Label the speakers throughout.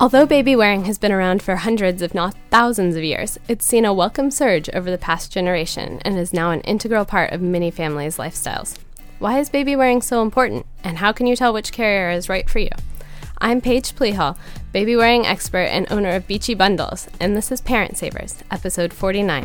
Speaker 1: Although baby wearing has been around for hundreds, if not thousands of years, it's seen a welcome surge over the past generation and is now an integral part of many families' lifestyles. Why is baby wearing so important, and how can you tell which carrier is right for you? I'm Paige Plehal, baby wearing expert and owner of Beachy Bundles, and this is Parent Savers, episode 49.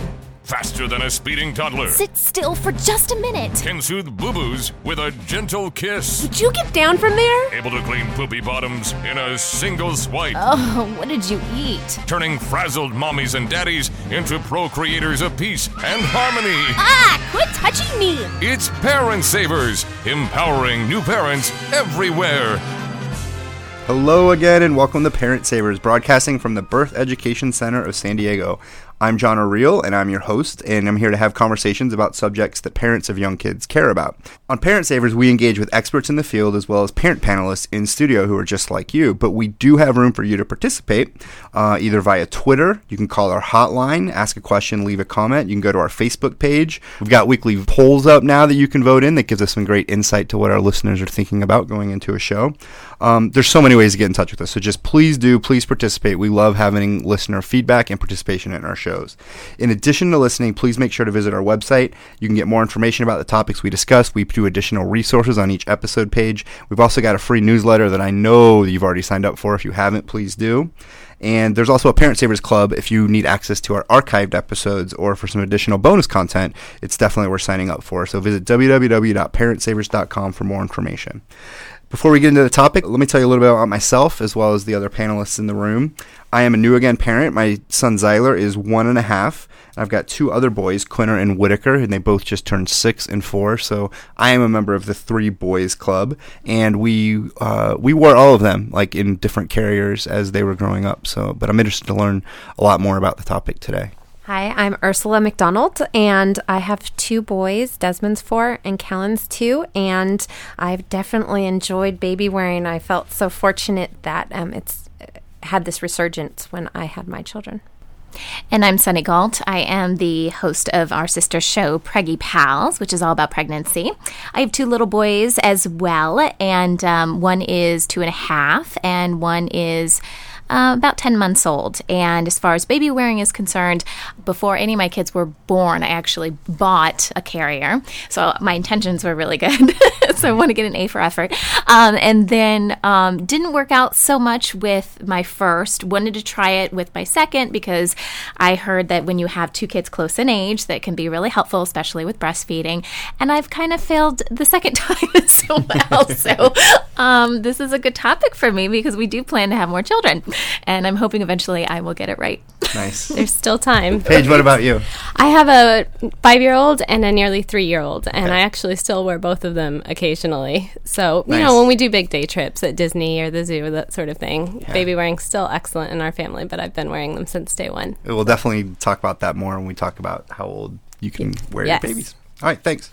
Speaker 2: Faster than a speeding toddler.
Speaker 3: Sit still for just a minute.
Speaker 2: Can soothe boo boos with a gentle kiss.
Speaker 3: Would you get down from there?
Speaker 2: Able to clean poopy bottoms in a single swipe.
Speaker 3: Oh, what did you eat?
Speaker 2: Turning frazzled mommies and daddies into procreators of peace and harmony.
Speaker 3: Ah, quit touching me!
Speaker 2: It's Parent Savers, empowering new parents everywhere.
Speaker 4: Hello again, and welcome to Parent Savers, broadcasting from the Birth Education Center of San Diego. I'm Johner Riehl, and I'm your host, and I'm here to have conversations about subjects that parents of young kids care about. On Parent Savers, we engage with experts in the field as well as parent panelists in studio who are just like you, but we do have room for you to participate uh, either via Twitter. You can call our hotline, ask a question, leave a comment. You can go to our Facebook page. We've got weekly polls up now that you can vote in that gives us some great insight to what our listeners are thinking about going into a show. Um, there's so many ways to get in touch with us, so just please do, please participate. We love having listener feedback and participation in our show shows. In addition to listening, please make sure to visit our website. You can get more information about the topics we discuss. We do additional resources on each episode page. We've also got a free newsletter that I know you've already signed up for. If you haven't, please do. And there's also a Parent Savers Club if you need access to our archived episodes or for some additional bonus content. It's definitely worth signing up for. So visit www.parentsavers.com for more information. Before we get into the topic, let me tell you a little bit about myself as well as the other panelists in the room. I am a new again parent. My son Zyler is one and a half. I've got two other boys, Quinter and Whitaker, and they both just turned six and four. So I am a member of the Three Boys Club, and we uh, we wore all of them like in different carriers as they were growing up. So, but I'm interested to learn a lot more about the topic today.
Speaker 5: Hi, I'm Ursula McDonald, and I have two boys. Desmond's four, and Kellen's two. And I've definitely enjoyed baby wearing. I felt so fortunate that um, it's had this resurgence when I had my children.
Speaker 3: And I'm Sunny Gault. I am the host of our sister show, Preggie Pals, which is all about pregnancy. I have two little boys as well, and um, one is two and a half, and one is uh, about 10 months old. And as far as baby wearing is concerned, before any of my kids were born, I actually bought a carrier. So my intentions were really good. so I want to get an A for effort. Um, and then um, didn't work out so much with my first. Wanted to try it with my second because I heard that when you have two kids close in age, that can be really helpful, especially with breastfeeding. And I've kind of failed the second time as well. so um, this is a good topic for me because we do plan to have more children and I'm hoping eventually I will get it right.
Speaker 4: Nice.
Speaker 1: There's still time.
Speaker 4: Paige, what about you?
Speaker 1: I have a five year old and a nearly three year old, and okay. I actually still wear both of them occasionally. So, you know, when we do big day trips at Disney or the zoo or that sort of thing, yeah. baby wearing's still excellent in our family, but I've been wearing them since day one.
Speaker 4: We'll definitely talk about that more when we talk about how old you can wear yes. your babies. All right, thanks.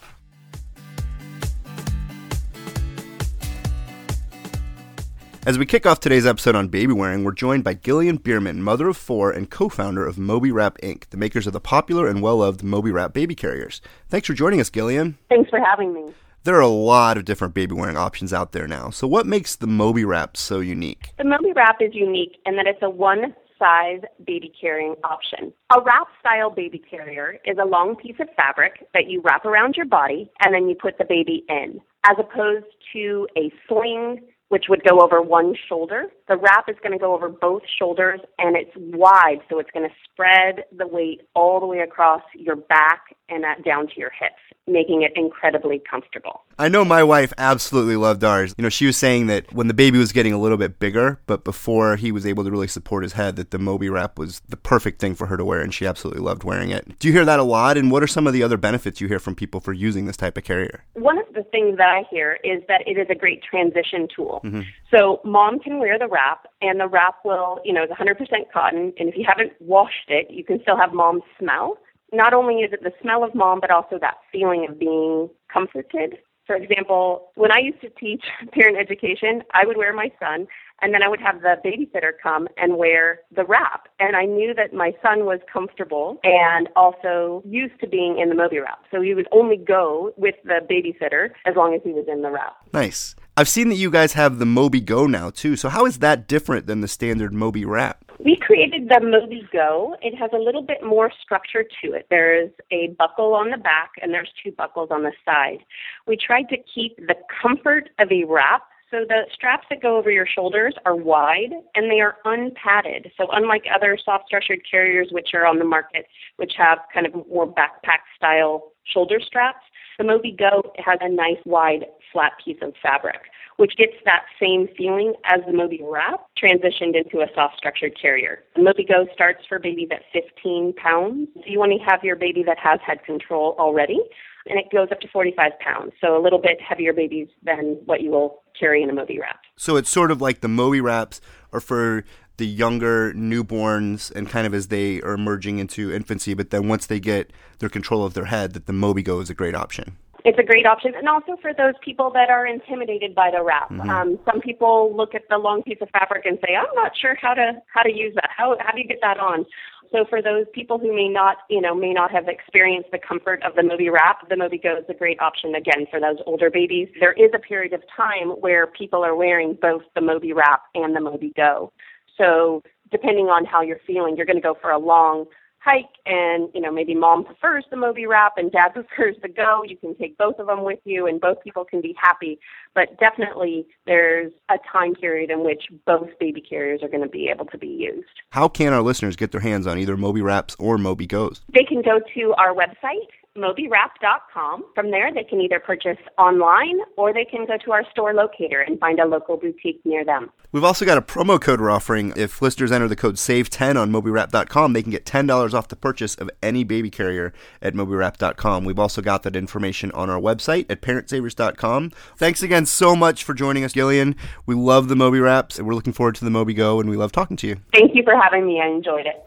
Speaker 4: As we kick off today's episode on baby wearing, we're joined by Gillian Bierman, mother of four and co-founder of Moby Wrap Inc., the makers of the popular and well-loved Moby Wrap baby carriers. Thanks for joining us, Gillian.
Speaker 6: Thanks for having me.
Speaker 4: There are a lot of different baby wearing options out there now. So what makes the Moby Wrap so unique?
Speaker 6: The Moby Wrap is unique in that it's a one size baby carrying option. A wrap style baby carrier is a long piece of fabric that you wrap around your body and then you put the baby in, as opposed to a sling which would go over one shoulder. The wrap is going to go over both shoulders and it's wide, so it's going to spread the weight all the way across your back and down to your hips making it incredibly comfortable.
Speaker 4: I know my wife absolutely loved ours. You know, she was saying that when the baby was getting a little bit bigger, but before he was able to really support his head, that the Moby wrap was the perfect thing for her to wear, and she absolutely loved wearing it. Do you hear that a lot? And what are some of the other benefits you hear from people for using this type of carrier?
Speaker 6: One of the things that I hear is that it is a great transition tool. Mm-hmm. So mom can wear the wrap, and the wrap will, you know, is 100% cotton, and if you haven't washed it, you can still have mom's smell not only is it the smell of mom, but also that feeling of being comforted. For example, when I used to teach parent education, I would wear my son and then I would have the babysitter come and wear the wrap. And I knew that my son was comfortable and also used to being in the Moby wrap. So he would only go with the babysitter as long as he was in the wrap.
Speaker 4: Nice. I've seen that you guys have the Moby Go now too. So how is that different than the standard Moby wrap?
Speaker 6: We created the Moby Go. It has a little bit more structure to it. There's a buckle on the back and there's two buckles on the side. We tried to keep the comfort of a wrap so the straps that go over your shoulders are wide and they are unpadded. So unlike other soft structured carriers which are on the market, which have kind of more backpack style shoulder straps, the Moby Go has a nice wide flat piece of fabric, which gets that same feeling as the Moby Wrap transitioned into a soft structured carrier. The Moby Go starts for babies at 15 pounds. So you want to have your baby that has head control already and it goes up to 45 pounds. So a little bit heavier babies than what you will carry in a Moby wrap.
Speaker 4: So it's sort of like the Moby wraps are for the younger newborns and kind of as they are emerging into infancy, but then once they get their control of their head, that the Moby Go is a great option.
Speaker 6: It's a great option, and also for those people that are intimidated by the wrap. Mm-hmm. Um, some people look at the long piece of fabric and say, "I'm not sure how to how to use that. How how do you get that on?" So for those people who may not, you know, may not have experienced the comfort of the Moby wrap, the Moby Go is a great option again for those older babies. There is a period of time where people are wearing both the Moby wrap and the Moby Go. So depending on how you're feeling, you're going to go for a long hike and you know maybe mom prefers the moby wrap and dad prefers the go. You can take both of them with you and both people can be happy. But definitely there's a time period in which both baby carriers are going to be able to be used.
Speaker 4: How can our listeners get their hands on either moby wraps or moby goes?
Speaker 6: They can go to our website mobywrap.com. From there, they can either purchase online or they can go to our store locator and find a local boutique near them.
Speaker 4: We've also got a promo code we're offering. If listeners enter the code SAVE10 on mobywrap.com, they can get $10 off the purchase of any baby carrier at mobywrap.com. We've also got that information on our website at parentsavers.com. Thanks again so much for joining us, Gillian. We love the Moby Wraps, and we're looking forward to the Moby Go, and we love talking to you.
Speaker 6: Thank you for having me. I enjoyed it.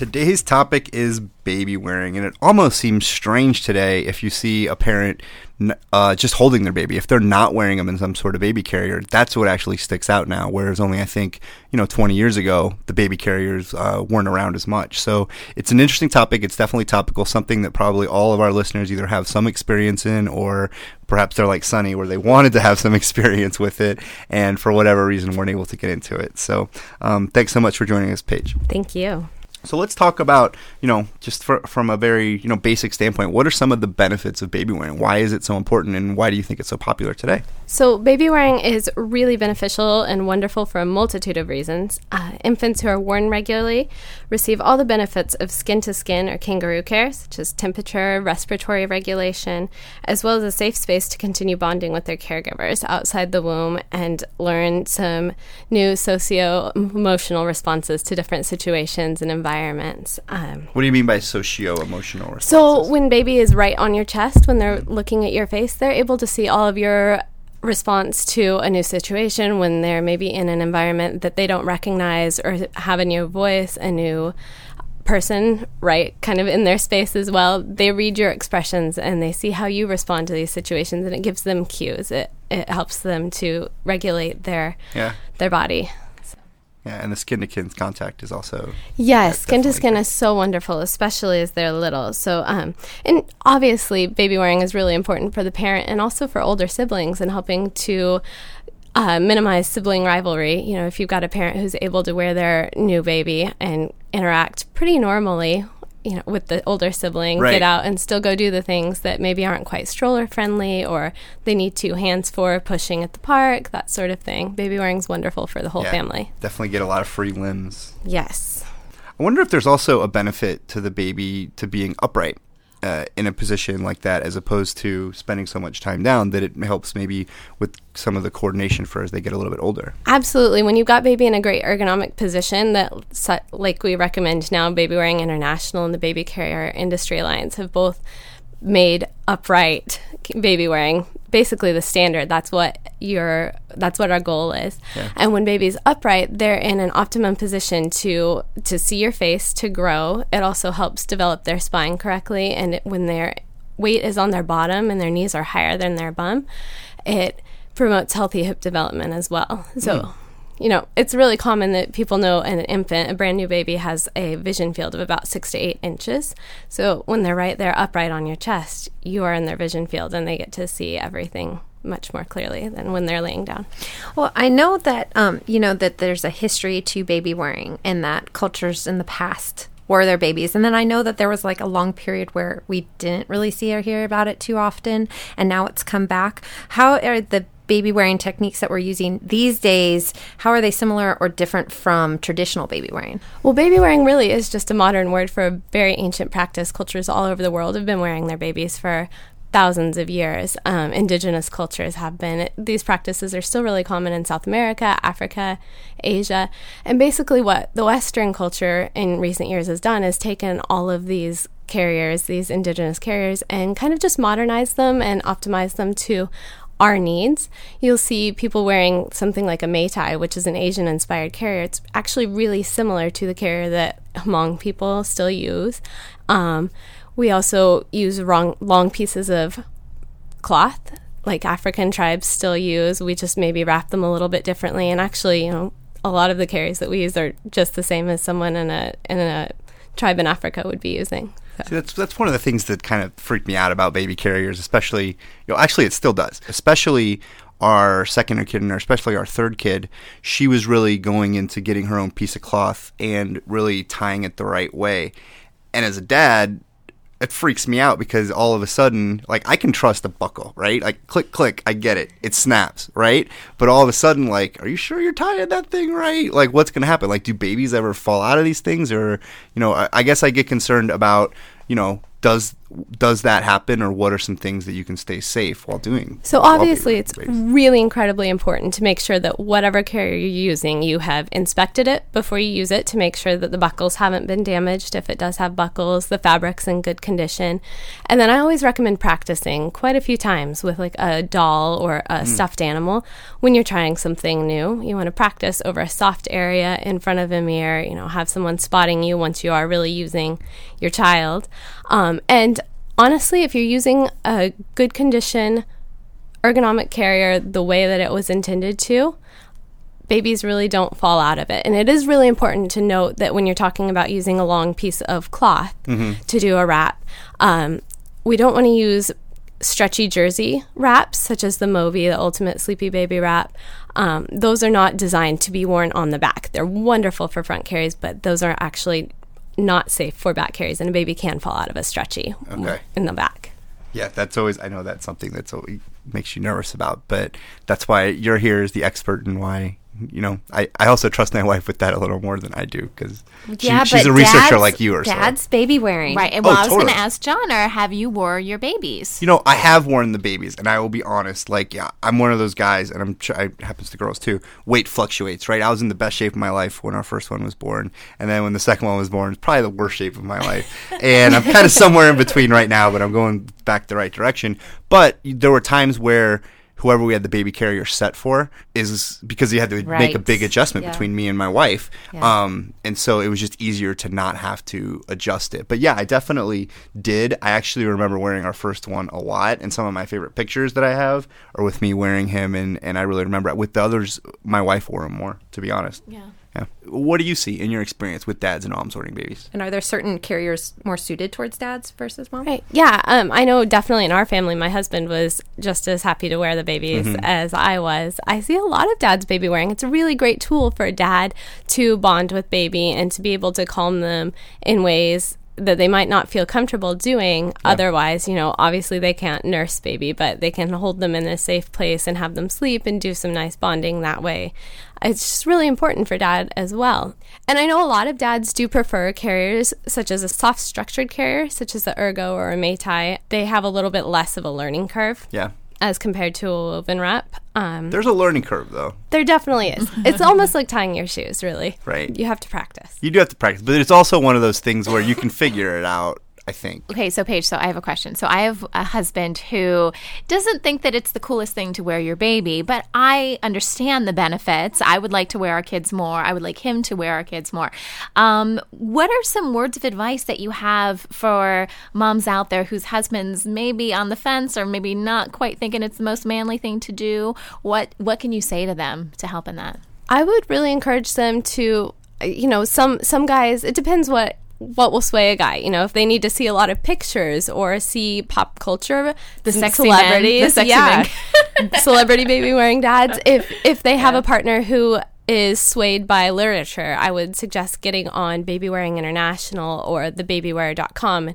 Speaker 4: Today's topic is baby wearing, and it almost seems strange today if you see a parent uh, just holding their baby. If they're not wearing them in some sort of baby carrier, that's what actually sticks out now. Whereas only I think you know 20 years ago, the baby carriers uh, weren't around as much. So it's an interesting topic. It's definitely topical. Something that probably all of our listeners either have some experience in, or perhaps they're like Sunny, where they wanted to have some experience with it, and for whatever reason weren't able to get into it. So um, thanks so much for joining us, Paige.
Speaker 1: Thank you.
Speaker 4: So let's talk about, you know, just for, from a very, you know, basic standpoint, what are some of the benefits of baby wearing? Why is it so important and why do you think it's so popular today?
Speaker 1: So, baby wearing is really beneficial and wonderful for a multitude of reasons. Uh, infants who are worn regularly receive all the benefits of skin to skin or kangaroo care, such as temperature, respiratory regulation, as well as a safe space to continue bonding with their caregivers outside the womb and learn some new socio emotional responses to different situations and environments.
Speaker 4: Um, what do you mean by socio emotional responses?
Speaker 1: So, when baby is right on your chest, when they're looking at your face, they're able to see all of your response to a new situation when they're maybe in an environment that they don't recognize or have a new voice, a new person, right, kind of in their space as well. They read your expressions and they see how you respond to these situations and it gives them cues. It it helps them to regulate their yeah. their body.
Speaker 4: Yeah, and the skin to skin contact is also
Speaker 1: yes, skin to skin is so wonderful, especially as they're little. So, um, and obviously, baby wearing is really important for the parent and also for older siblings and helping to uh, minimize sibling rivalry. You know, if you've got a parent who's able to wear their new baby and interact pretty normally you know, with the older sibling, right. get out and still go do the things that maybe aren't quite stroller friendly or they need two hands for pushing at the park, that sort of thing. Baby wearing's wonderful for the whole yeah, family.
Speaker 4: Definitely get a lot of free limbs.
Speaker 1: Yes.
Speaker 4: I wonder if there's also a benefit to the baby to being upright uh, in a position like that as opposed to spending so much time down that it helps maybe with some of the coordination for as they get a little bit older.
Speaker 1: Absolutely. When you've got baby in a great ergonomic position that like we recommend now Baby Wearing International and the Baby Carrier Industry Alliance have both made upright baby wearing basically the standard. That's what you're that's what our goal is. And when baby's upright, they're in an optimum position to to see your face, to grow. It also helps develop their spine correctly and it, when their weight is on their bottom and their knees are higher than their bum, it promotes healthy hip development as well. So hmm. you know, it's really common that people know an infant, a brand new baby, has a vision field of about six to eight inches. So when they're right there upright on your chest, you are in their vision field and they get to see everything much more clearly than when they're laying down.
Speaker 5: Well, I know that um, you know that there's a history to baby wearing, and that cultures in the past wore their babies, and then I know that there was like a long period where we didn't really see or hear about it too often, and now it's come back. How are the baby wearing techniques that we're using these days? How are they similar or different from traditional baby wearing?
Speaker 1: Well, baby wearing really is just a modern word for a very ancient practice. Cultures all over the world have been wearing their babies for thousands of years. Um, indigenous cultures have been. These practices are still really common in South America, Africa, Asia. And basically, what the Western culture in recent years has done is taken all of these carriers, these indigenous carriers, and kind of just modernized them and optimized them to our needs. You'll see people wearing something like a Mei Tai, which is an Asian inspired carrier. It's actually really similar to the carrier that Hmong people still use. Um, we also use long, long pieces of cloth like African tribes still use. We just maybe wrap them a little bit differently. And actually, you know, a lot of the carriers that we use are just the same as someone in a in a tribe in Africa would be using.
Speaker 4: See, that's that's one of the things that kind of freaked me out about baby carriers, especially you know, actually it still does. Especially our second kid and especially our third kid, she was really going into getting her own piece of cloth and really tying it the right way. And as a dad, it freaks me out because all of a sudden, like I can trust a buckle, right? Like click, click, I get it, it snaps, right? But all of a sudden, like, are you sure you're tying that thing right? Like, what's gonna happen? Like, do babies ever fall out of these things, or you know, I, I guess I get concerned about, you know, does does that happen, or what are some things that you can stay safe while doing?
Speaker 1: So obviously, it's really incredibly important to make sure that whatever carrier you're using, you have inspected it before you use it to make sure that the buckles haven't been damaged. If it does have buckles, the fabric's in good condition. And then I always recommend practicing quite a few times with like a doll or a stuffed animal when you're trying something new. You want to practice over a soft area in front of a mirror. You know, have someone spotting you once you are really using your child. Um, and honestly, if you're using a good condition ergonomic carrier the way that it was intended to, babies really don't fall out of it. And it is really important to note that when you're talking about using a long piece of cloth to do a wrap, um, we don't want to use stretchy jersey wraps such as the Moby, the Ultimate Sleepy Baby wrap. Um, those are not designed to be worn on the back. They're wonderful for front carries, but those are actually not safe for back carries, and a baby can fall out of a stretchy
Speaker 4: Okay.
Speaker 1: in the back.
Speaker 4: Yeah, that's always. I know that's something that's always makes you nervous about, but that's why you're here as the expert, and why you know I, I also trust my wife with that a little more than I do because she, she's a researcher like you or so.
Speaker 5: Dad's baby wearing.
Speaker 3: Right. And
Speaker 4: Oh,
Speaker 3: well, I was going to ask John, or have you wore your babies?
Speaker 4: You know, I have worn the babies, and I will be honest. Like, yeah, I'm one of those guys, and I'm sure it happens to girls too. Weight fluctuates, right? I was in the best shape of my life when our first one was born, and then when the second one was born, it's probably the worst shape of my life. and I'm kind of somewhere in between right now, but I'm going back the right direction. But there were times where whoever we had the baby carrier set for is because you had to make a big adjustment
Speaker 5: Yeah.
Speaker 4: between me and my wife.
Speaker 5: Yeah.
Speaker 4: Um, and so it was just easier to not have to adjust it. But yeah, I definitely did. I actually remember wearing our first one a lot, and some of my favorite pictures that I have are with me wearing him, and, and I really remember it. With the others, my wife wore him more, to be honest.
Speaker 3: Yeah.
Speaker 4: Yeah. What do you see in your experience with dads and moms wearing babies?
Speaker 5: And are there certain carriers more suited towards dads versus moms?
Speaker 1: Right. Yeah. Um, I know definitely in our family, my husband was just as happy to wear the babies as I was. I see a lot of dads baby wearing. It's a really great tool for a dad to bond with baby and to be able to calm them in ways that they might not feel comfortable doing otherwise you know obviously they can't nurse baby but they can hold them in a safe place and have them sleep and do some nice bonding that way it's just really important for dad as well and i know a lot of dads do prefer carriers such as a soft structured carrier such as the ergo or a Mei Tai. they have a little bit less of a learning curve
Speaker 4: Yeah.
Speaker 1: as compared to a woven wrap um,
Speaker 4: There's a learning curve, though.
Speaker 1: there definitely is it's almost like tying your shoes really
Speaker 4: Right.
Speaker 1: you have to practice
Speaker 4: You do have to practice, but it's also one of those things where you can figure it out. I think.
Speaker 3: Okay, so Paige, so I have a question. So I have a husband who doesn't think that it's the coolest thing to wear your baby, but I understand the benefits. I would like to wear our kids more. I would like him to wear our kids more. Um, what are some words of advice that you have for moms out there whose husbands may be on the fence or maybe not quite thinking it's the most manly thing to do? What what can you say to them to help in that?
Speaker 1: I would really encourage them to, you know, some some guys. It depends what what will sway a guy. You know, if they need to see a lot of pictures or see pop culture,
Speaker 3: The sexy men, the sexy
Speaker 1: yeah, celebrity baby wearing dads. If if they have a partner who is swayed by literature, I would suggest getting on Baby Wearing International or thebabywearer.com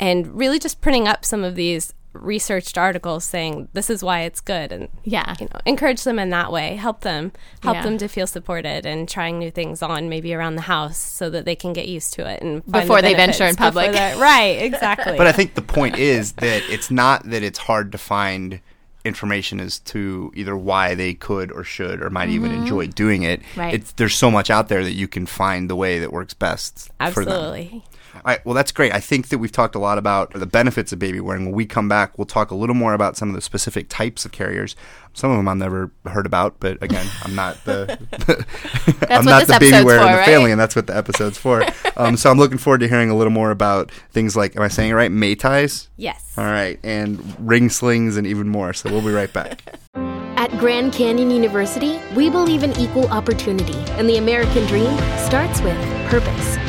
Speaker 1: and really just printing up some of these researched articles saying this is why it's good and
Speaker 3: Yeah.
Speaker 1: you know encourage them in that way help them help
Speaker 3: Yeah.
Speaker 1: them to feel supported and trying new things on maybe around the house so that they can get used to it and find the
Speaker 3: Before they venture
Speaker 1: benefits
Speaker 3: in public.
Speaker 1: before right exactly
Speaker 4: But I think the point is that it's not that it's hard to find information as to either why they could or should or might even mm-hmm. enjoy doing it.
Speaker 3: Right.
Speaker 4: It's there's so much out there that you can find the way that works best for them.
Speaker 1: absolutely
Speaker 4: All right, well, that's great. I think that we've talked a lot about the benefits of baby wearing. When we come back, we'll talk a little more about some of the specific types of carriers. Some of them I've never heard about, but again, I'm not the, I'm not the baby wearer in the
Speaker 3: right?
Speaker 4: family, and that's what the episode's for. um, so I'm looking forward to hearing a little more about things like, am I saying it right? Mei Tais.
Speaker 1: yes
Speaker 4: All right, and ring slings and even more. So we'll be right back.
Speaker 7: At Grand Canyon University, we believe in equal opportunity, and the American dream starts with purpose.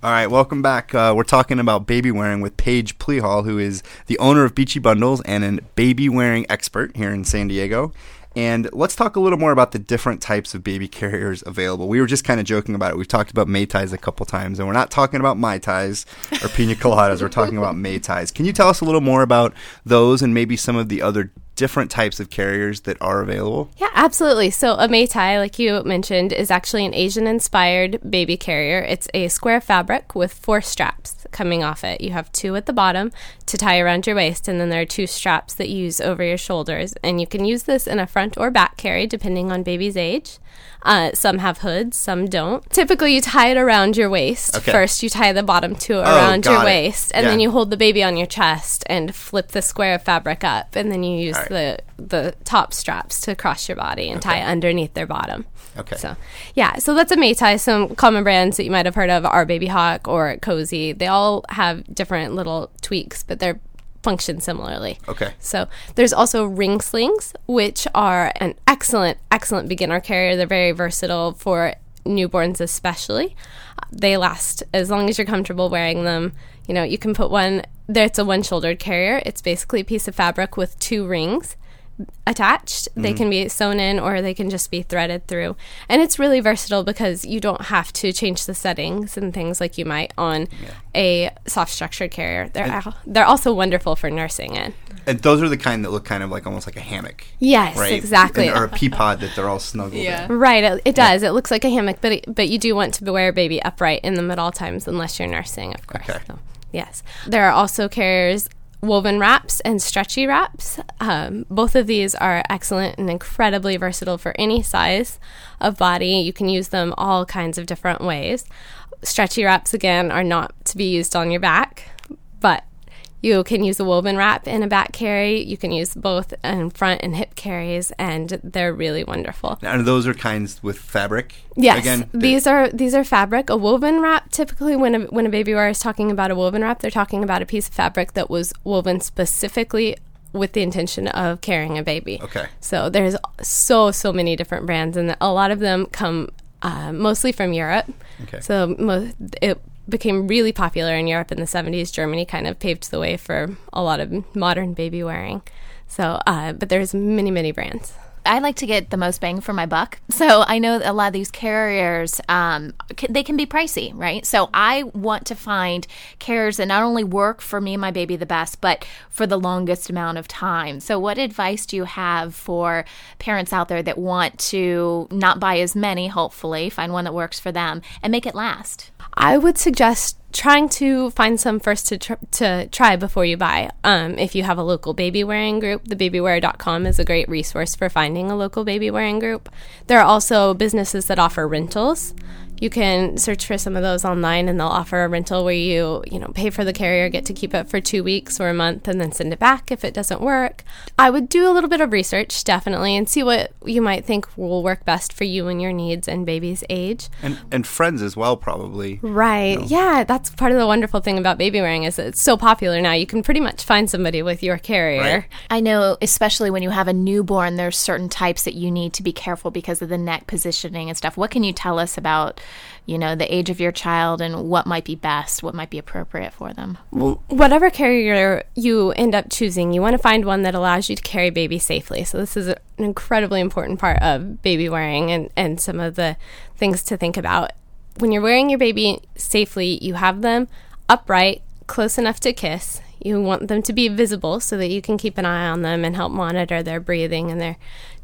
Speaker 4: All right, welcome back. Uh, we're talking about baby wearing with Paige Plehall, who is the owner of Beachy Bundles and a baby wearing expert here in San Diego. And let's talk a little more about the different types of baby carriers available. We were just kind of joking about it. We've talked about Mei Tais a couple times, and we're not talking about Mai Tais or pina coladas. we're talking about Mei Tais. Can you tell us a little more about those and maybe some of the other different types of carriers that are available?
Speaker 1: Yeah, absolutely. So a Mei Tai, like you mentioned, is actually an Asian-inspired baby carrier. It's a square fabric with four straps coming off it. You have two at the bottom to tie around your waist, and then there are two straps that you use over your shoulders. And you can use this in a front or back carry, depending on baby's age. Uh, some have hoods, some don't. Typically, you tie it around your waist.
Speaker 4: Okay.
Speaker 1: First, you tie the bottom two around your
Speaker 4: it.
Speaker 1: waist, and then you hold the baby on your chest and flip the square of fabric up, and then you use
Speaker 4: right.
Speaker 1: the the top straps to cross your body and tie underneath their bottom.
Speaker 4: Okay.
Speaker 1: So, yeah, so that's a Mei Tai. Some common brands that you might have heard of are Baby Hawk or Kozy. They all have different little tweaks, but they're function similarly.
Speaker 4: Okay.
Speaker 1: So there's also ring slings, which are an excellent, excellent beginner carrier. They're very versatile for newborns, especially. They last as long as you're comfortable wearing them. You know, you can put one. There, it's a one-shouldered carrier. It's basically a piece of fabric with two rings attached. They mm-hmm. can be sewn in or they can just be threaded through. And it's really versatile because you don't have to change the settings and things like you might on a soft structured carrier. They're al- they're also wonderful for nursing in.
Speaker 4: And those are the kind that look kind of like almost like a hammock.
Speaker 1: Yes,
Speaker 4: Right?
Speaker 1: exactly.
Speaker 4: And- or a pea pod that they're all snuggled in.
Speaker 1: Right, it, it does. It looks like a hammock, but it, but you do want to wear a baby upright in them at all times, unless you're nursing, of course.
Speaker 4: Okay.
Speaker 1: So, yes, there are also carriers woven wraps and stretchy wraps. Um, both of these are excellent and incredibly versatile for any size of body. You can use them all kinds of different ways. Stretchy wraps again are not to be used on your back, you can use a woven wrap in a back carry. You can use both in front and hip carries, and they're really wonderful.
Speaker 4: And those are kinds with fabric.
Speaker 1: Yes,
Speaker 4: Again,
Speaker 1: these are these are fabric. A woven wrap. Typically, when a, when a baby wearer is talking about a woven wrap, they're talking about a piece of fabric that was woven specifically with the intention of carrying a baby.
Speaker 4: Okay.
Speaker 1: So there's so so many different brands, and a lot of them come uh, mostly from Europe.
Speaker 4: Okay.
Speaker 1: So mo- it became really popular in Europe in the 70s. Germany kind of paved the way for a lot of modern baby wearing. So, uh, but there's many many brands.
Speaker 3: I like to get the most bang for my buck. So I know a lot of these carriers, um, they can be pricey, right? So I want to find carriers that not only work for me and my baby the best, but for the longest amount of time. So what advice do you have for parents out there that want to not buy as many, hopefully, find one that works for them and make it last?
Speaker 1: I would suggest trying to find some first to, tr- to try before you buy. Um, if you have a local baby wearing group, the babywearer.com is a great resource for finding a local baby wearing group. There are also businesses that offer rentals. You can search for some of those online and they'll offer a rental where you, you know, pay for the carrier, get to keep it for 2 weeks or a month and then send it back if it doesn't work. I would do a little bit of research definitely and see what you might think will work best for you and your needs and baby's age.
Speaker 4: And and friends as well, probably.
Speaker 1: Right. Yeah, that's part of the wonderful thing about baby wearing is that it's so popular now. You can pretty much find somebody with your carrier.
Speaker 4: Right.
Speaker 3: I know, especially when you have a newborn, there's certain types that you need to be careful because of the neck positioning and stuff. What can you tell us about, you know, the age of your child and what might be best, what might be appropriate for them?
Speaker 1: Whatever carrier you end up choosing, you want to find one that allows you to carry baby safely. So this is an incredibly important part of baby wearing and, and some of the things to think about. When you're wearing your baby safely, you have them upright, close enough to kiss. You want them to be visible so that you can keep an eye on them and help monitor their breathing and their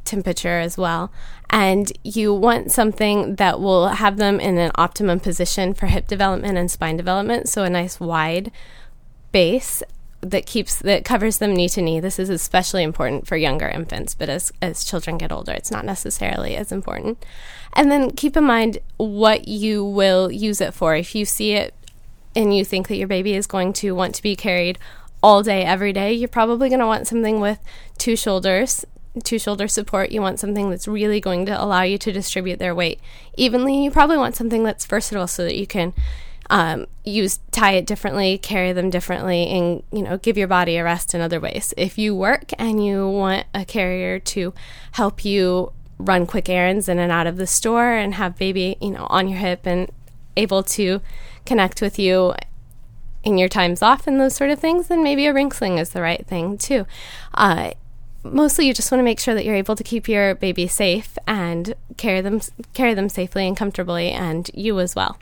Speaker 1: temperature as well. And you want something that will have them in an optimum position for hip development and spine development. So a nice wide base that keeps that covers them knee to knee. This is especially important for younger infants, but as as children get older, it's not necessarily as important. And then keep in mind what you will use it for. If you see it and you think that your baby is going to want to be carried all day every day, you're probably going to want something with two shoulders, two shoulder support. You want something that's really going to allow you to distribute their weight evenly. You probably want something that's versatile so that you can um, use tie it differently, carry them differently, and you know give your body a rest in other ways. If you work and you want a carrier to help you run quick errands in and out of the store and have baby you know on your hip and able to connect with you in your times off and those sort of things, then maybe a ring sling is the right thing too. Uh, mostly, you just want to make sure that you're able to keep your baby safe and carry them carry them safely and comfortably, and you as well.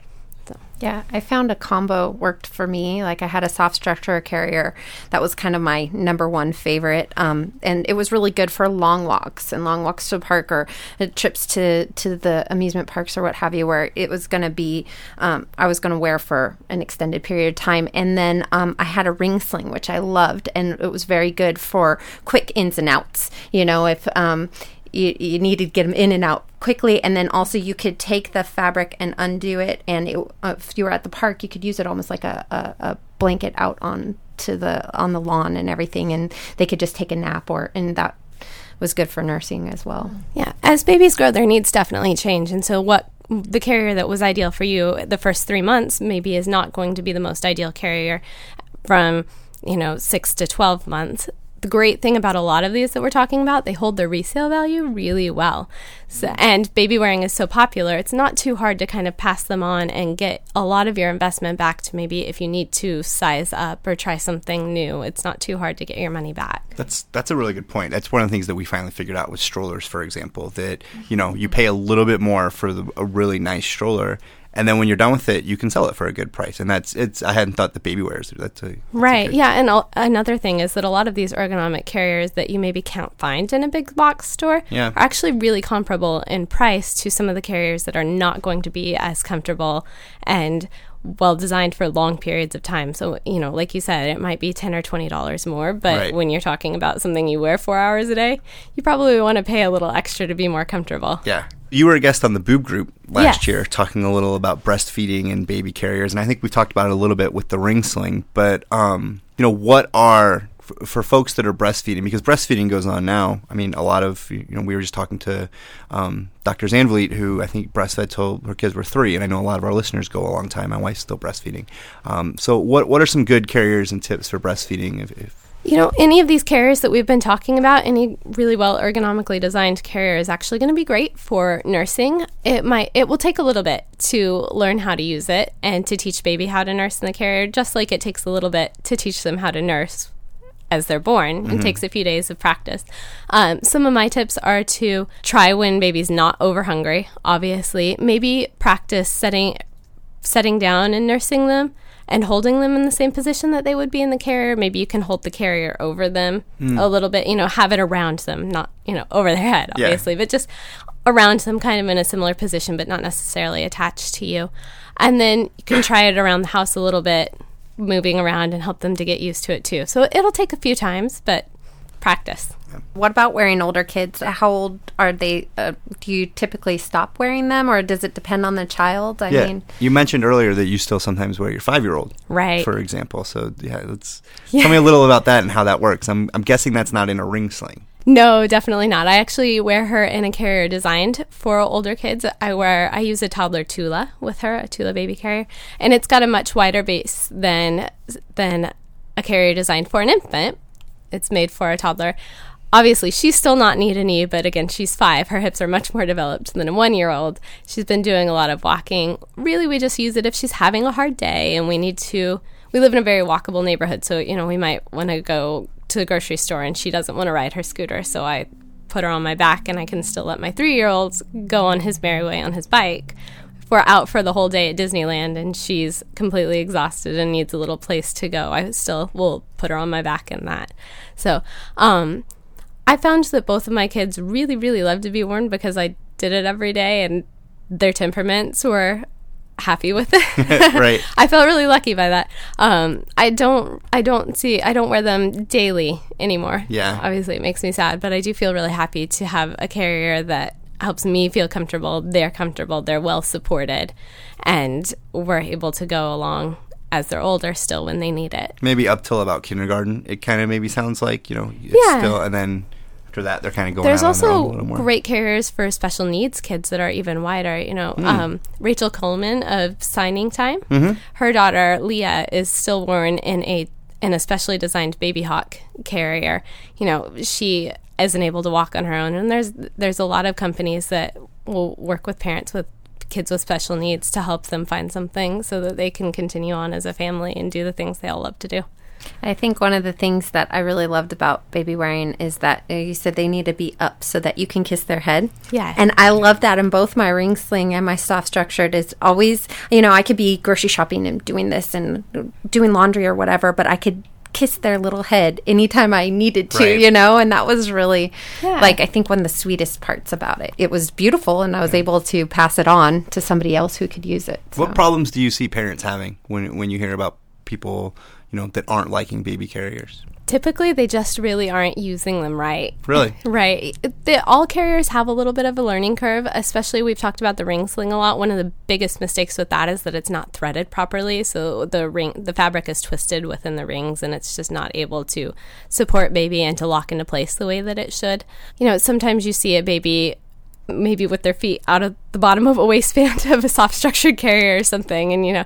Speaker 5: Yeah, I found a combo worked for me. Like I had a soft structure carrier that was kind of my number one favorite, um, and it was really good for long walks and long walks to the park or uh, trips to to the amusement parks or what have you, where it was going to be um, I was going to wear for an extended period of time. And then um, I had a ring sling, which I loved, and it was very good for quick ins and outs. You know, if um, you, you needed to get them in and out quickly and then also you could take the fabric and undo it and it, uh, if you were at the park you could use it almost like a, a, a blanket out on to the on the lawn and everything and they could just take a nap or and that was good for nursing as well
Speaker 1: Yeah, as babies grow, their needs definitely change, and so what the carrier that was ideal for you the first three months maybe is not going to be the most ideal carrier from you know six to twelve months. The great thing about a lot of these that we're talking about, they hold their resale value really well. So, and baby wearing is so popular, it's not too hard to kind of pass them on and get a lot of your investment back to maybe if you need to size up or try something new. It's not too hard to get your money back.
Speaker 4: That's that's a really good point. That's one of the things that we finally figured out with strollers, for example. That you know you pay a little bit more for the, a really nice stroller, and then when you're done with it, you can sell it for a good price. And that's it's. I hadn't thought the baby wears. That's a that's
Speaker 1: Right.
Speaker 4: good-
Speaker 1: Yeah. And al- another thing is that a lot of these ergonomic carriers that you maybe can't find in a big box store
Speaker 4: Yeah.
Speaker 1: are actually really comparable in price to some of the carriers that are not going to be as comfortable and well designed for long periods of time. So, you know, like you said, it might be 10 or $20 more, but
Speaker 4: Right.
Speaker 1: when you're talking about something you wear 4 hours a day, you probably want to pay a little extra to be more comfortable.
Speaker 4: Yeah. You were a guest on the Boob Group last
Speaker 1: Yes.
Speaker 4: year, talking a little about breastfeeding and baby carriers, and I think we talked about it a little bit with the ring sling. But um, you know, what are f- for folks that are breastfeeding because breastfeeding goes on now. I mean, a lot of you know, we were just talking to um, Dr. Zanvliet, who I think breastfed till her kids were three, and I know a lot of our listeners go a long time. My wife's still breastfeeding. Um, so, what what are some good carriers and tips for breastfeeding? If, if
Speaker 1: You know, any of these carriers that we've been talking about, any really well ergonomically designed carrier is actually going to be great for nursing. It might it will take a little bit to learn how to use it and to teach baby how to nurse in the carrier, just like it takes a little bit to teach them how to nurse as they're born and takes a few days of practice. Um, some of my tips are to try when baby's not over hungry, obviously. Maybe practice setting setting down and nursing them and holding them in the same position that they would be in the carrier. Maybe you can hold the carrier over them hmm. a little bit, you know, have it around them, not, you know, over their head,
Speaker 4: Yeah.
Speaker 1: obviously, but just around them kind of in a similar position, but not necessarily attached to you. And then you can try it around the house a little bit, moving around and help them to get used to it too. So it'll take a few times, but practice.
Speaker 5: What about wearing older kids? How old are they? Uh, do you typically stop wearing them, or does it depend on the child? I
Speaker 4: Yeah.
Speaker 5: mean,
Speaker 4: you mentioned earlier that you still sometimes wear your five year old.
Speaker 1: Right.
Speaker 4: For example. So yeah, let's tell me a little about that and how that works. I'm I'm guessing that's not in a ring sling.
Speaker 1: No, definitely not. I actually wear her in a carrier designed for older kids. I wear I use a toddler Tula with her, a Tula baby carrier, and it's got a much wider base than than a carrier designed for an infant. It's made for a toddler. Obviously, she's still not knee to knee, but again, she's five. Her hips are much more developed than a one year old. She's been doing a lot of walking. Really, we just use it if she's having a hard day and we need to. We live in a very walkable neighborhood, so you know we might want to go to the grocery store and she doesn't want to ride her scooter, so I put her on my back and I can still let my three year old go on his merry way on his bike. If we're out for the whole day at Disneyland and she's completely exhausted and needs a little place to go, I still will put her on my back in that. So, um, I found that both of my kids really, really love to be worn because I did it every day and their temperaments were happy with it.
Speaker 4: Right.
Speaker 1: I felt really lucky by that. Um, I don't, I don't see, I don't wear them daily anymore.
Speaker 4: Yeah.
Speaker 1: Obviously, it makes me sad, but I do feel really happy to have a carrier that helps me feel comfortable. They're comfortable. They're well supported, and we're able to go along as they're older still when they need it.
Speaker 4: Maybe up till about kindergarten. It kind of maybe sounds like you know it's
Speaker 1: Yeah.
Speaker 4: still, and then after that they're kind of going.
Speaker 1: There's
Speaker 4: out on their own a
Speaker 1: also
Speaker 4: little more.
Speaker 1: great carriers for special needs kids that are even wider. You know, um, Rachel Coleman of Signing Time, her daughter Leah is still worn in a in a specially designed baby hawk carrier. You know, she isn't able to walk on her own, and there's there's a lot of companies that will work with parents with kids with special needs to help them find something so that they can continue on as a family and do the things they all love to do.
Speaker 5: I think one of the things that I really loved about baby wearing is that uh, you said they need to be up so that you can kiss their head.
Speaker 1: Yeah.
Speaker 5: And I love that in both my ring sling and my soft structured is always, you know, I could be grocery shopping and doing this and doing laundry or whatever, but I could kiss their little head anytime I needed to,
Speaker 4: Right.
Speaker 5: you know, and that was really
Speaker 1: Yeah.
Speaker 5: like I think one of the sweetest parts about it. It was beautiful and I was able to pass it on to somebody else who could use it.
Speaker 4: What problems do you see parents having when when you hear about people you know that aren't liking baby carriers?
Speaker 1: Typically, they just really aren't using them right.
Speaker 4: Really?
Speaker 1: Right. The, all carriers have a little bit of a learning curve, especially we've talked about the ring sling a lot. One of the biggest mistakes with that is that it's not threaded properly. So the ring, the fabric is twisted within the rings and it's just not able to support baby and to lock into place the way that it should. You know, sometimes you see a baby maybe with their feet out of the bottom of a waistband of a soft structured carrier or something and you know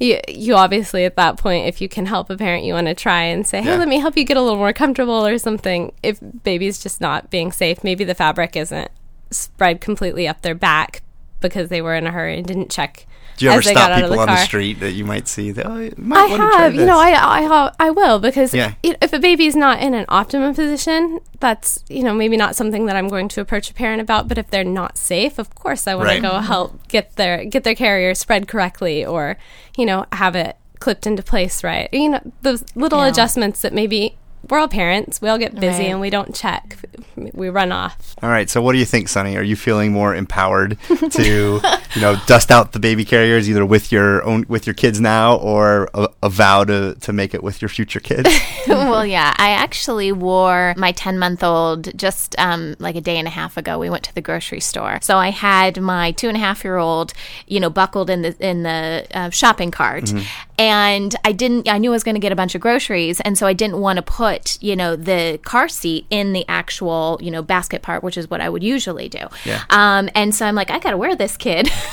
Speaker 1: you, you obviously at that point if you can help a parent you want to try and say hey
Speaker 4: Yeah.
Speaker 1: let me help you get a little more comfortable or something if baby's just not being safe maybe the fabric isn't spread completely up their back because they were in a hurry and didn't check
Speaker 4: Do you ever
Speaker 1: as they got
Speaker 4: stop people
Speaker 1: the
Speaker 4: on the street that you might see? That, oh, you might
Speaker 1: I
Speaker 4: wanna try
Speaker 1: have, you know. I, I I will because
Speaker 4: Yeah.
Speaker 1: if a baby's not in an optimum position, that's you know maybe not something that I'm going to approach a parent about. But if they're not safe, of course I want
Speaker 4: Right.
Speaker 1: to go help get their get their carrier spread correctly, or you know have it clipped into place right. You know those little adjustments that maybe we're all parents, we all get busy
Speaker 5: Right.
Speaker 1: and we don't check, we run off.
Speaker 4: All right. So, what do you think, Sunny? Are you feeling more empowered to, you know, dust out the baby carriers either with your own with your kids now, or a, a vow to to make it with your future kids?
Speaker 3: well, yeah, I actually wore my 10 month old just um, like a day and a half ago. We went to the grocery store. So I had my two and a half year old, you know, buckled in the, in the uh, shopping cart. And I didn't, I knew I was going to get a bunch of groceries. And so I didn't want to put, you know, the car seat in the actual, you know, basket part, which is what I would usually do.
Speaker 4: Yeah.
Speaker 3: Um, and so I'm like, I got to wear this kid.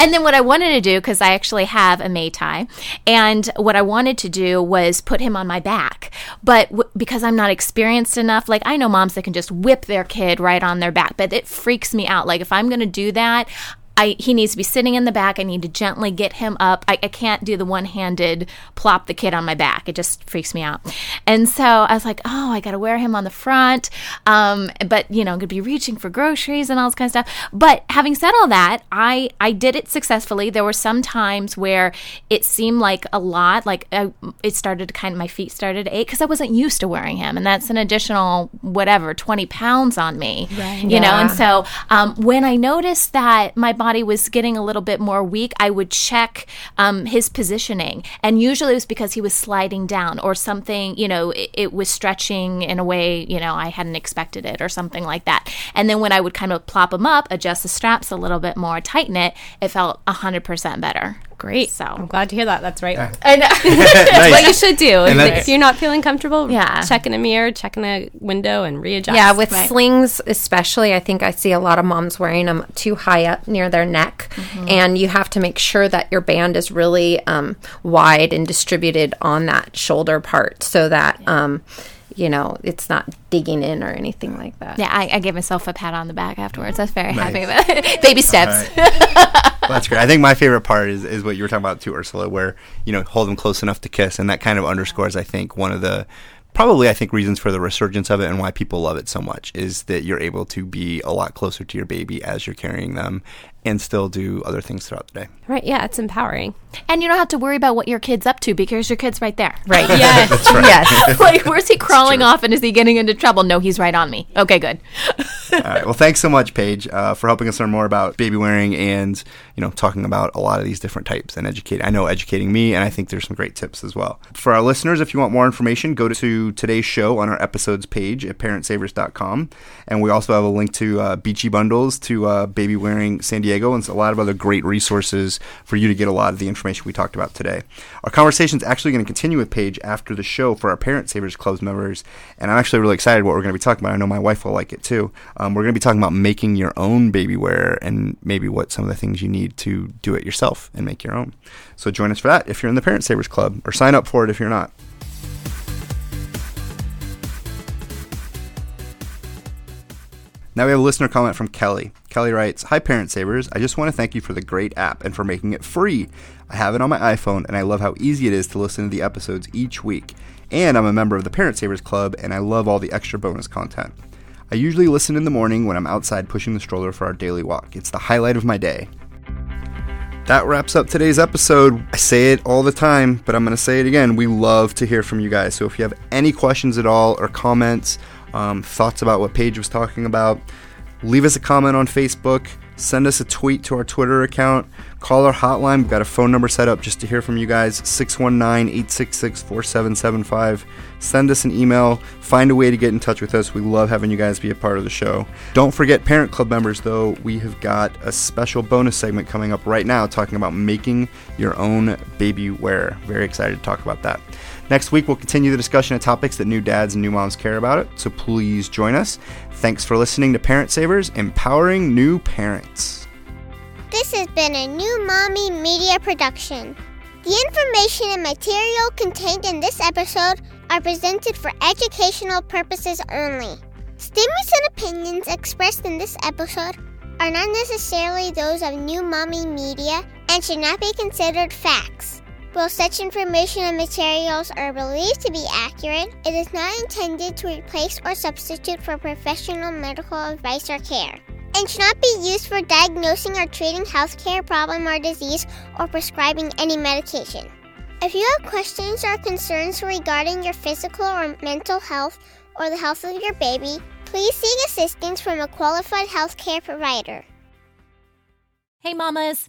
Speaker 3: and then what I wanted to do, because I actually have a Mei Tai, and what I wanted to do was put him on my back. But w- because I'm not experienced enough, like I know moms that can just whip their kid right on their back, but it freaks me out. Like if I'm going to do that, I he needs to be sitting in the back. I need to gently get him up. I, I can't do the one handed plop the kid on my back. It just freaks me out. And so I was like, oh, I got to wear him on the front. Um, but you know, I'm gonna be reaching for groceries and all this kind of stuff. But having said all that, I I did it successfully. There were some times where it seemed like a lot. Like I, it started to kind of my feet started to ache because I wasn't used to wearing him, and that's an additional whatever twenty pounds on me. Right. You know, and so um, when I noticed that my body was getting a little bit more weak, I would check um, his positioning. And usually it was because he was sliding down or something, you know, it, it, was stretching in a way, you know, I hadn't expected it or something like that. And then when I would kind of plop him up, adjust the straps a little bit more, tighten it, it felt 100% better.
Speaker 1: Great. So I'm glad to hear that. That's right.
Speaker 3: I know.
Speaker 1: That's what you should do. If, if, you're not feeling comfortable, yeah. check in a mirror, check in a window, and readjust.
Speaker 5: Yeah, with right. slings especially, I think I see a lot of moms wearing them too high up near their neck, mm-hmm. and you have to make sure that your band is really um, wide and distributed on that shoulder part, so that. Yeah. Um, you know, it's not digging in or anything like that.
Speaker 3: Yeah, I, I gave myself a pat on the back afterwards. I was very nice. happy about it. Baby steps.
Speaker 4: well, that's great. I think my favorite part is, is what you were talking about too, Ursula, where, you know, hold them close enough to kiss. And that kind of underscores, I think, one of the probably I think reasons for the resurgence of it and why people love it so much is that you're able to be a lot closer to your baby as you're carrying them and still do other things throughout the day.
Speaker 1: Right. Yeah, it's empowering.
Speaker 3: And you don't have to worry about what your kid's up to because your kid's right there.
Speaker 5: Right. yes. right. Yes.
Speaker 3: like, where's he crawling off and is he getting into trouble? No, he's right on me. Okay, good.
Speaker 4: All right. Well, thanks so much, Paige, uh, for helping us learn more about baby wearing and, you know, talking about a lot of these different types and educating. I know educating me, and I think there's some great tips as well. For our listeners, if you want more information, go to today's show on our episodes page at parentsavers.com. And we also have a link to uh, Beachy Bundles to uh, baby wearing San Diego and a lot of other great resources for you to get a lot of the information we talked about today. Our conversation is actually going to continue with Paige after the show for our Parent Savers Club members, and I'm actually really excited what we're going to be talking about. I know my wife will like it too. Um, we're going to be talking about making your own baby wear and maybe what some of the things you need to do it yourself and make your own. So join us for that if you're in the Parent Savers Club, or sign up for it if you're not. Now we have a listener comment from Kelly. Kelly writes, Hi, Parent Savers. I just want to thank you for the great app and for making it free. I have it on my iPhone and I love how easy it is to listen to the episodes each week. And I'm a member of the Parent Savers Club and I love all the extra bonus content. I usually listen in the morning when I'm outside pushing the stroller for our daily walk. It's the highlight of my day. That wraps up today's episode. I say it all the time, but I'm going to say it again. We love to hear from you guys. So if you have any questions at all or comments, um, thoughts about what Paige was talking about, leave us a comment on Facebook, send us a tweet to our Twitter account, call our hotline. We've got a phone number set up just to hear from you guys 619 866 4775. Send us an email, find a way to get in touch with us. We love having you guys be a part of the show. Don't forget, Parent Club members, though, we have got a special bonus segment coming up right now talking about making your own baby wear. Very excited to talk about that. Next week, we'll continue the discussion of topics that new dads and new moms care about it, so please join us. Thanks for listening to Parent Savers, empowering new parents.
Speaker 8: This has been a new Mommy Media production. The information and material contained in this episode are presented for educational purposes only. Statements and opinions expressed in this episode are not necessarily those of New Mommy Media and should not be considered facts. While such information and materials are believed to be accurate, it is not intended to replace or substitute for professional medical advice or care, and should not be used for diagnosing or treating healthcare problem or disease or prescribing any medication. If you have questions or concerns regarding your physical or mental health or the health of your baby, please seek assistance from a qualified healthcare provider.
Speaker 3: Hey, mamas!